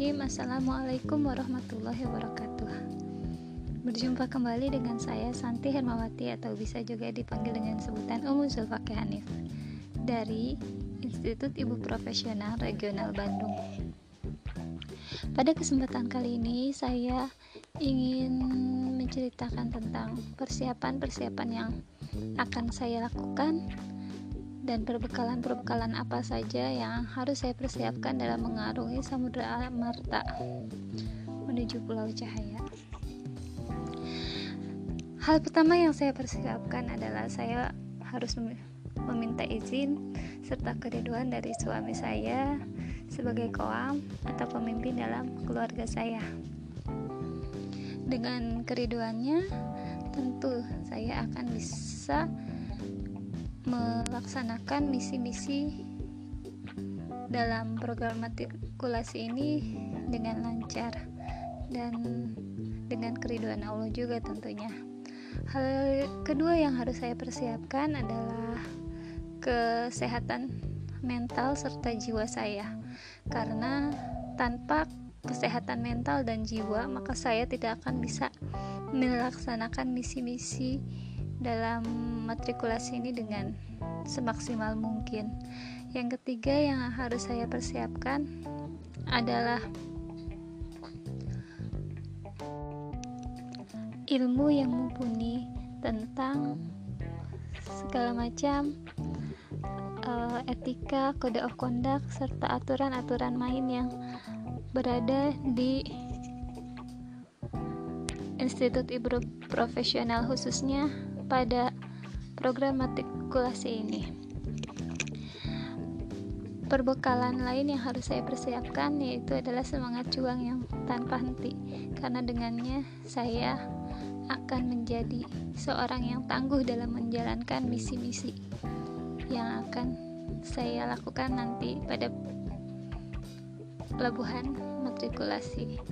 Bismillahirrahmanirrahim. Assalamualaikum warahmatullahi wabarakatuh. Berjumpa kembali dengan saya Santi Hermawati atau bisa juga dipanggil dengan sebutan Umu Zulfaqih Hanif dari Institut Ibu Profesional Regional Bandung. Pada kesempatan kali ini saya ingin menceritakan tentang persiapan-persiapan yang akan saya lakukan dan perbekalan-perbekalan apa saja yang harus saya persiapkan dalam mengarungi Samudra Amarta menuju Pulau Cahaya. Hal pertama yang saya persiapkan adalah saya harus meminta izin serta keriduan dari suami saya sebagai koam atau pemimpin dalam keluarga saya. Dengan keriduannya, tentu saya akan bisa melaksanakan misi-misi dalam program matrikulasi ini dengan lancar dan dengan keriduan Allah juga tentunya. Hal kedua yang harus saya persiapkan adalah kesehatan mental serta jiwa saya. Karena tanpa kesehatan mental dan jiwa, maka saya tidak akan bisa melaksanakan misi-misi dalam matrikulasi ini dengan semaksimal mungkin. Yang ketiga yang harus saya persiapkan adalah ilmu yang mumpuni tentang segala macam uh, etika, kode of conduct serta aturan-aturan main yang berada di Institut Ibu Profesional khususnya pada program matrikulasi ini. Perbekalan lain yang harus saya persiapkan yaitu adalah semangat juang yang tanpa henti, karena dengannya saya akan menjadi seorang yang tangguh dalam menjalankan misi-misi yang akan saya lakukan nanti pada pelabuhan matrikulasi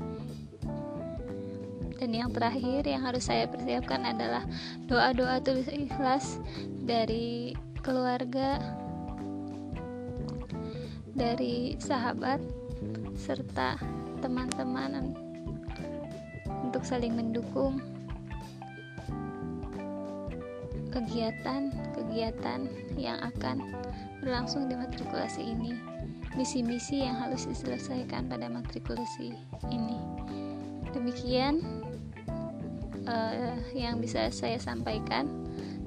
dan yang terakhir yang harus saya persiapkan adalah doa-doa tulis ikhlas dari keluarga dari sahabat serta teman-teman untuk saling mendukung kegiatan-kegiatan yang akan berlangsung di matrikulasi ini misi-misi yang harus diselesaikan pada matrikulasi ini. Demikian uh, yang bisa saya sampaikan.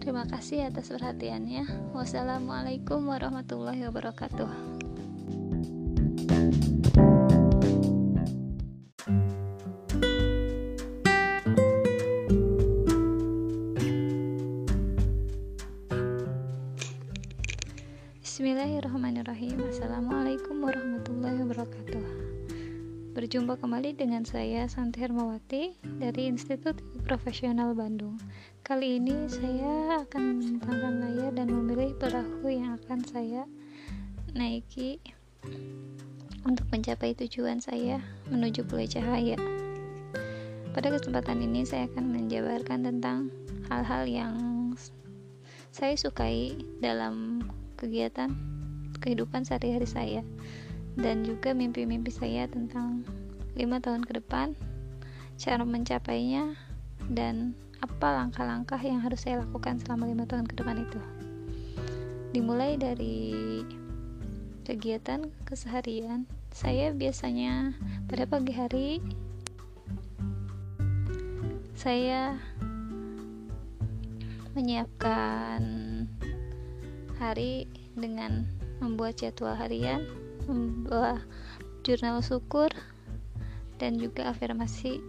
Terima kasih atas perhatiannya. Wassalamualaikum warahmatullahi wabarakatuh. Bismillahirrahmanirrahim Assalamualaikum warahmatullahi wabarakatuh Berjumpa kembali dengan saya Santi Hermawati dari Institut Profesional Bandung. Kali ini saya akan membentangkan layar dan memilih perahu yang akan saya naiki untuk mencapai tujuan saya menuju Pulau Cahaya. Pada kesempatan ini saya akan menjabarkan tentang hal-hal yang saya sukai dalam kegiatan kehidupan sehari-hari saya dan juga mimpi-mimpi saya tentang lima tahun ke depan, cara mencapainya, dan apa langkah-langkah yang harus saya lakukan selama lima tahun ke depan itu. Dimulai dari kegiatan keseharian, saya biasanya pada pagi hari saya menyiapkan hari dengan membuat jadwal harian membawa jurnal syukur dan juga afirmasi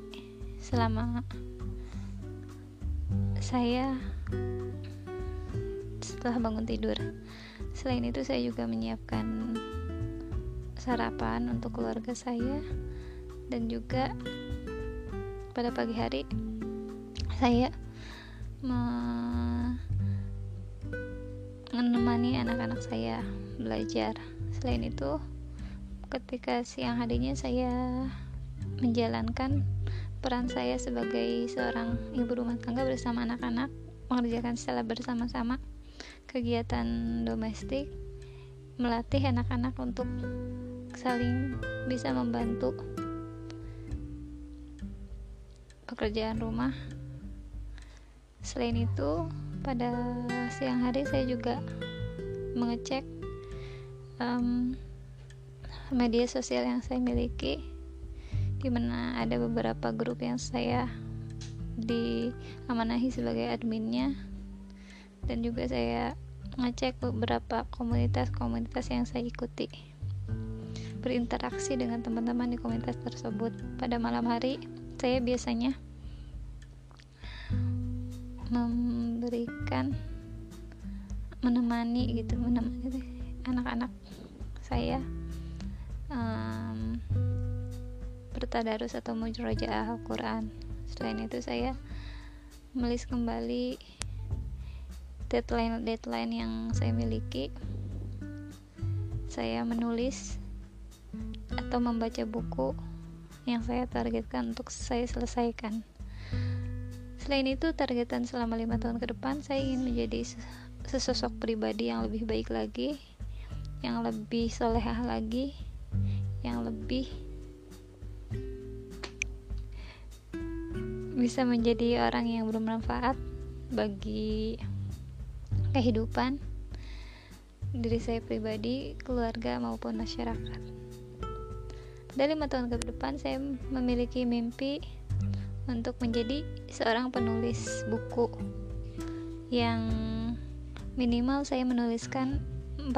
selama saya setelah bangun tidur. Selain itu saya juga menyiapkan sarapan untuk keluarga saya dan juga pada pagi hari saya menemani anak-anak saya belajar Selain itu, ketika siang harinya saya menjalankan peran saya sebagai seorang ibu rumah tangga bersama anak-anak mengerjakan secara bersama-sama kegiatan domestik melatih anak-anak untuk saling bisa membantu pekerjaan rumah. Selain itu pada siang hari saya juga mengecek um, media sosial yang saya miliki di mana ada beberapa grup yang saya diamanahi sebagai adminnya. Dan juga saya ngecek beberapa komunitas-komunitas yang saya ikuti. Berinteraksi dengan teman-teman di komunitas tersebut. Pada malam hari saya biasanya memberikan menemani gitu menemani anak-anak saya um, bertadarus atau mujarojaah Al-Quran. Selain itu saya melis kembali deadline-deadline yang saya miliki. Saya menulis atau membaca buku yang saya targetkan untuk saya selesaikan. Selain itu targetan selama lima tahun ke depan saya ingin menjadi sesosok pribadi yang lebih baik lagi yang lebih solehah lagi yang lebih bisa menjadi orang yang bermanfaat bagi kehidupan diri saya pribadi, keluarga maupun masyarakat. Dari lima tahun ke depan saya memiliki mimpi untuk menjadi seorang penulis buku yang minimal saya menuliskan 40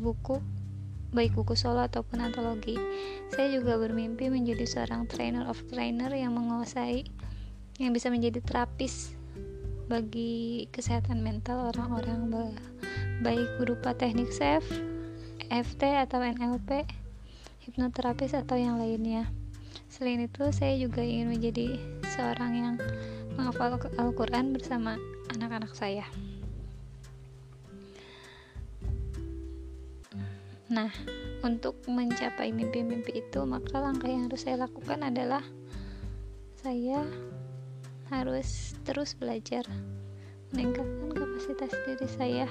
buku baik buku solo ataupun antologi. Saya juga bermimpi menjadi seorang trainer of trainer yang menguasai yang bisa menjadi terapis bagi kesehatan mental orang-orang baik berupa teknik SEF, FT atau NLP, hipnoterapis atau yang lainnya. Selain itu, saya juga ingin menjadi seorang yang menghafal Al-Quran bersama anak-anak saya. Nah, untuk mencapai mimpi-mimpi itu, maka langkah yang harus saya lakukan adalah saya harus terus belajar, meningkatkan kapasitas diri saya,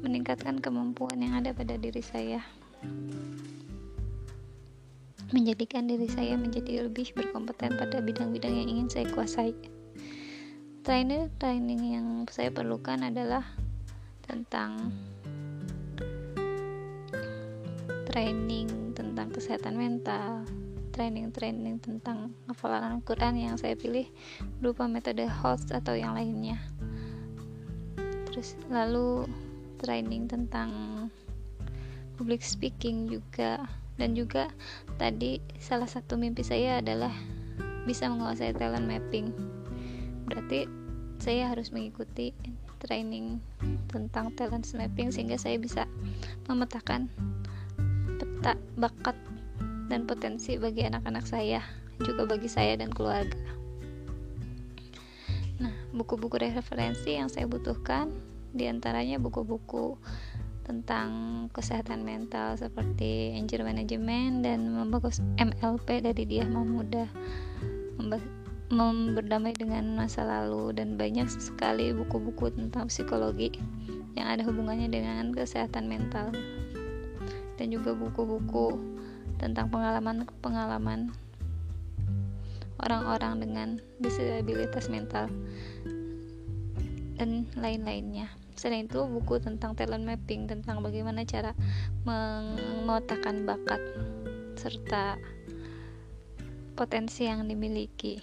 meningkatkan kemampuan yang ada pada diri saya, menjadikan diri saya menjadi lebih berkompeten pada bidang-bidang yang ingin saya kuasai. Training-training yang saya perlukan adalah tentang training tentang kesehatan mental, training-training tentang hafalan Al-Quran yang saya pilih berupa metode host atau yang lainnya. Terus lalu training tentang public speaking juga dan juga tadi salah satu mimpi saya adalah bisa menguasai talent mapping. Berarti saya harus mengikuti training tentang talent mapping sehingga saya bisa memetakan peta bakat dan potensi bagi anak-anak saya, juga bagi saya dan keluarga. Nah, buku-buku referensi yang saya butuhkan di antaranya buku-buku tentang kesehatan mental seperti Anger Management dan membahas MLP dari dia Muda berdamai dengan masa lalu dan banyak sekali buku-buku tentang psikologi yang ada hubungannya dengan kesehatan mental dan juga buku-buku tentang pengalaman-pengalaman orang-orang dengan disabilitas mental dan lain-lainnya. Selain itu, buku tentang talent mapping tentang bagaimana cara memetakan bakat serta potensi yang dimiliki.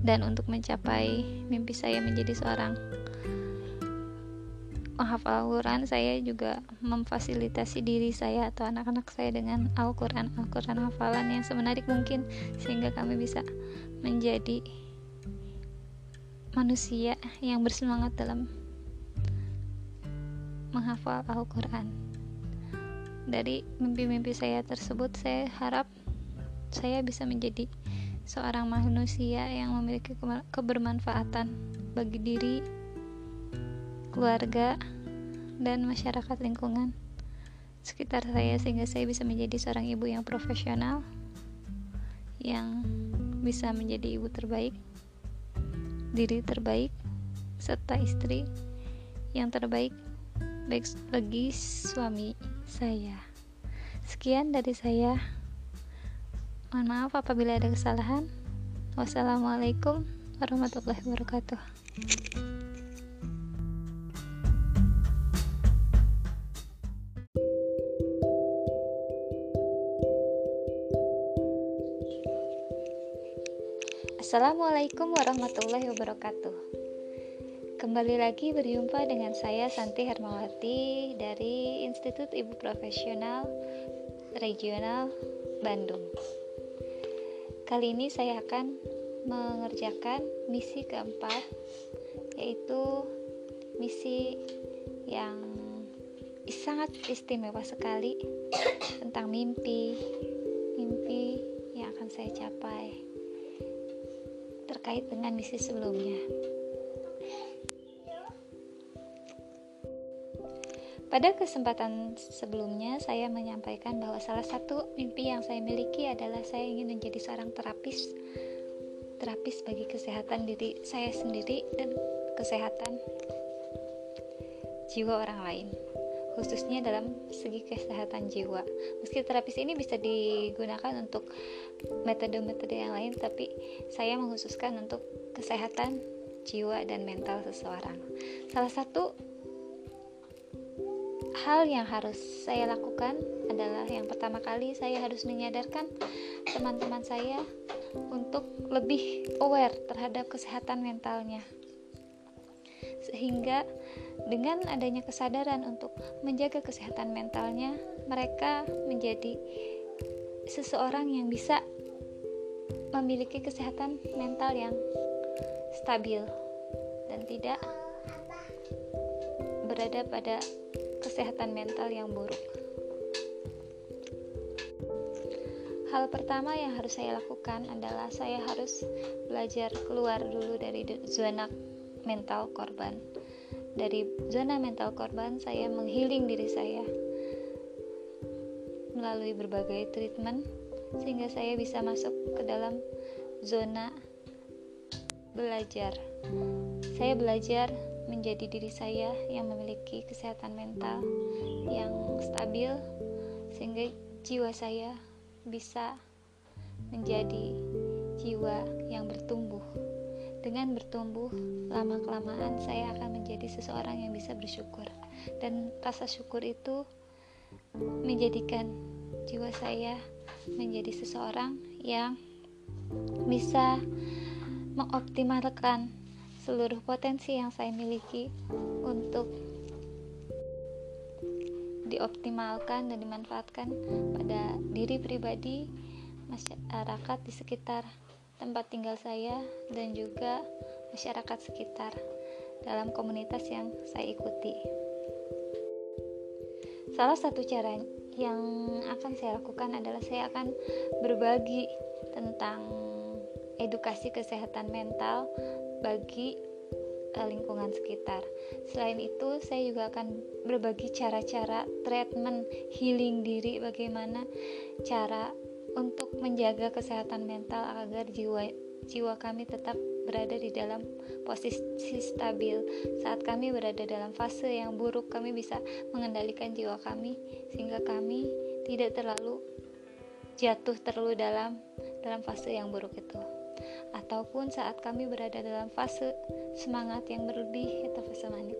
Dan untuk mencapai mimpi saya menjadi seorang menghafal Al-Quran saya juga memfasilitasi diri saya atau anak-anak saya dengan Al-Quran Al-Quran hafalan yang semenarik mungkin sehingga kami bisa menjadi manusia yang bersemangat dalam menghafal Al-Quran. Dari mimpi-mimpi saya tersebut saya harap saya bisa menjadi seorang manusia yang memiliki kebermanfaatan bagi diri keluarga, dan masyarakat lingkungan sekitar saya sehingga saya bisa menjadi seorang ibu yang profesional yang bisa menjadi ibu terbaik, diri terbaik, serta istri yang terbaik baik bagi suami saya. Sekian dari saya. Mohon maaf apabila ada kesalahan. Wassalamualaikum warahmatullahi wabarakatuh. Assalamualaikum warahmatullahi wabarakatuh. Kembali lagi berjumpa dengan saya Santi Hermawati dari Institut Ibu Profesional Regional Bandung. Kali ini saya akan mengerjakan misi keempat, yaitu misi yang sangat istimewa sekali tentang mimpi, mimpi yang akan saya capai terkait dengan misi sebelumnya. Pada kesempatan sebelumnya, saya menyampaikan bahwa salah satu mimpi yang saya miliki adalah saya ingin menjadi seorang terapis, terapis bagi kesehatan diri saya sendiri dan kesehatan jiwa orang lain khususnya dalam segi kesehatan jiwa. Meski terapis ini bisa digunakan untuk metode-metode yang lain, tapi saya mengkhususkan untuk kesehatan jiwa dan mental seseorang. Salah satu hal yang harus saya lakukan adalah yang pertama kali saya harus menyadarkan teman-teman saya untuk lebih aware terhadap kesehatan mentalnya sehingga dengan adanya kesadaran untuk menjaga kesehatan mentalnya, mereka menjadi seseorang yang bisa memiliki kesehatan mental yang stabil dan tidak berada pada kesehatan mental yang buruk. Hal pertama yang harus saya lakukan adalah saya harus belajar keluar dulu dari zona mental korban. Dari zona mental korban, saya menghealing diri saya melalui berbagai treatment sehingga saya bisa masuk ke dalam zona belajar. Saya belajar menjadi diri saya yang memiliki kesehatan mental yang stabil sehingga jiwa saya bisa menjadi jiwa yang bertumbuh dengan bertumbuh lama-kelamaan saya akan menjadi seseorang yang bisa bersyukur. Dan rasa syukur itu menjadikan jiwa saya menjadi seseorang yang bisa mengoptimalkan seluruh potensi yang saya miliki untuk dioptimalkan dan dimanfaatkan pada diri pribadi, masyarakat di sekitar tempat tinggal saya dan juga masyarakat sekitar dalam komunitas yang saya ikuti. Salah satu cara yang akan saya lakukan adalah saya akan berbagi tentang edukasi kesehatan mental bagi eh, lingkungan sekitar. Selain itu, saya juga akan berbagi cara-cara treatment healing diri, bagaimana cara untuk menjaga kesehatan mental agar jiwa jiwa kami tetap berada di dalam posisi stabil. Saat kami berada dalam fase yang buruk, kami bisa mengendalikan jiwa kami sehingga kami tidak terlalu jatuh terlalu dalam dalam fase yang buruk itu. Ataupun saat kami berada dalam fase semangat yang berlebih atau fase manik,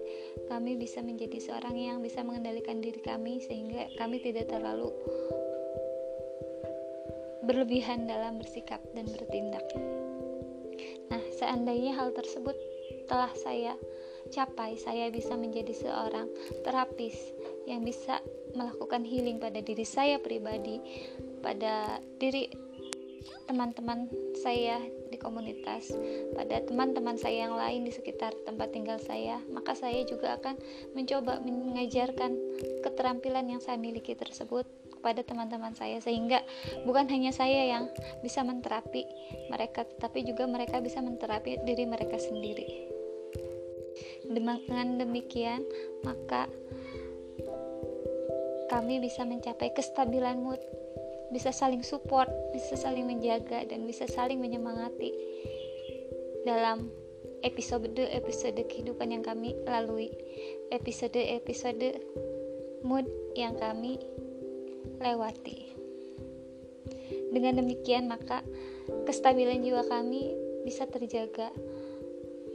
kami bisa menjadi seorang yang bisa mengendalikan diri kami sehingga kami tidak terlalu berlebihan dalam bersikap dan bertindak. Nah, seandainya hal tersebut telah saya capai, saya bisa menjadi seorang terapis yang bisa melakukan healing pada diri saya pribadi, pada diri teman-teman saya di komunitas, pada teman-teman saya yang lain di sekitar tempat tinggal saya, maka saya juga akan mencoba mengajarkan keterampilan yang saya miliki tersebut kepada teman-teman saya sehingga bukan hanya saya yang bisa menterapi mereka tetapi juga mereka bisa menterapi diri mereka sendiri. Dengan demikian maka kami bisa mencapai kestabilan mood bisa saling support bisa saling menjaga dan bisa saling menyemangati dalam episode-episode kehidupan yang kami lalui episode-episode mood yang kami lewati. Dengan demikian, maka kestabilan jiwa kami bisa terjaga.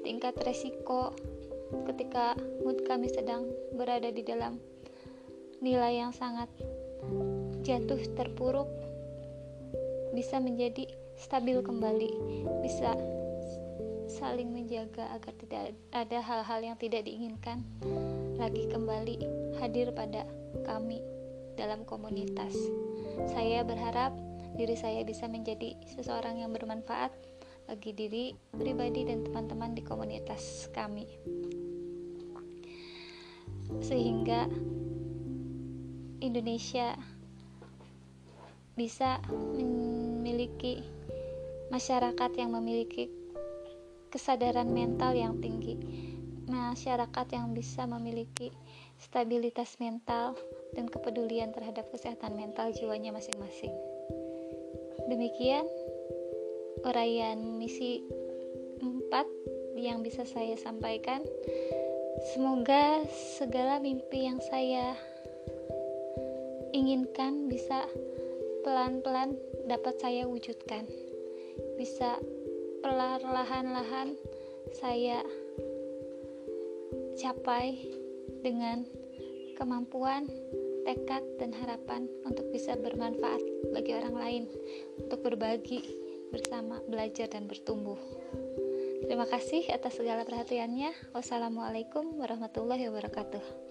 Tingkat resiko ketika mood kami sedang berada di dalam nilai yang sangat jatuh terpuruk bisa menjadi stabil kembali, bisa saling menjaga agar tidak ada hal-hal yang tidak diinginkan lagi kembali hadir pada kami dalam komunitas. Saya berharap diri saya bisa menjadi seseorang yang bermanfaat bagi diri pribadi dan teman-teman di komunitas kami. Sehingga Indonesia bisa memiliki masyarakat yang memiliki kesadaran mental yang tinggi, masyarakat yang bisa memiliki stabilitas mental dan kepedulian terhadap kesehatan mental jiwanya masing-masing. Demikian uraian misi 4 yang bisa saya sampaikan. Semoga segala mimpi yang saya inginkan bisa pelan-pelan dapat saya wujudkan. Bisa perlahan-lahan saya capai dengan kemampuan, tekad, dan harapan untuk bisa bermanfaat bagi orang lain, untuk berbagi bersama, belajar, dan bertumbuh. Terima kasih atas segala perhatiannya. Wassalamualaikum warahmatullahi wabarakatuh.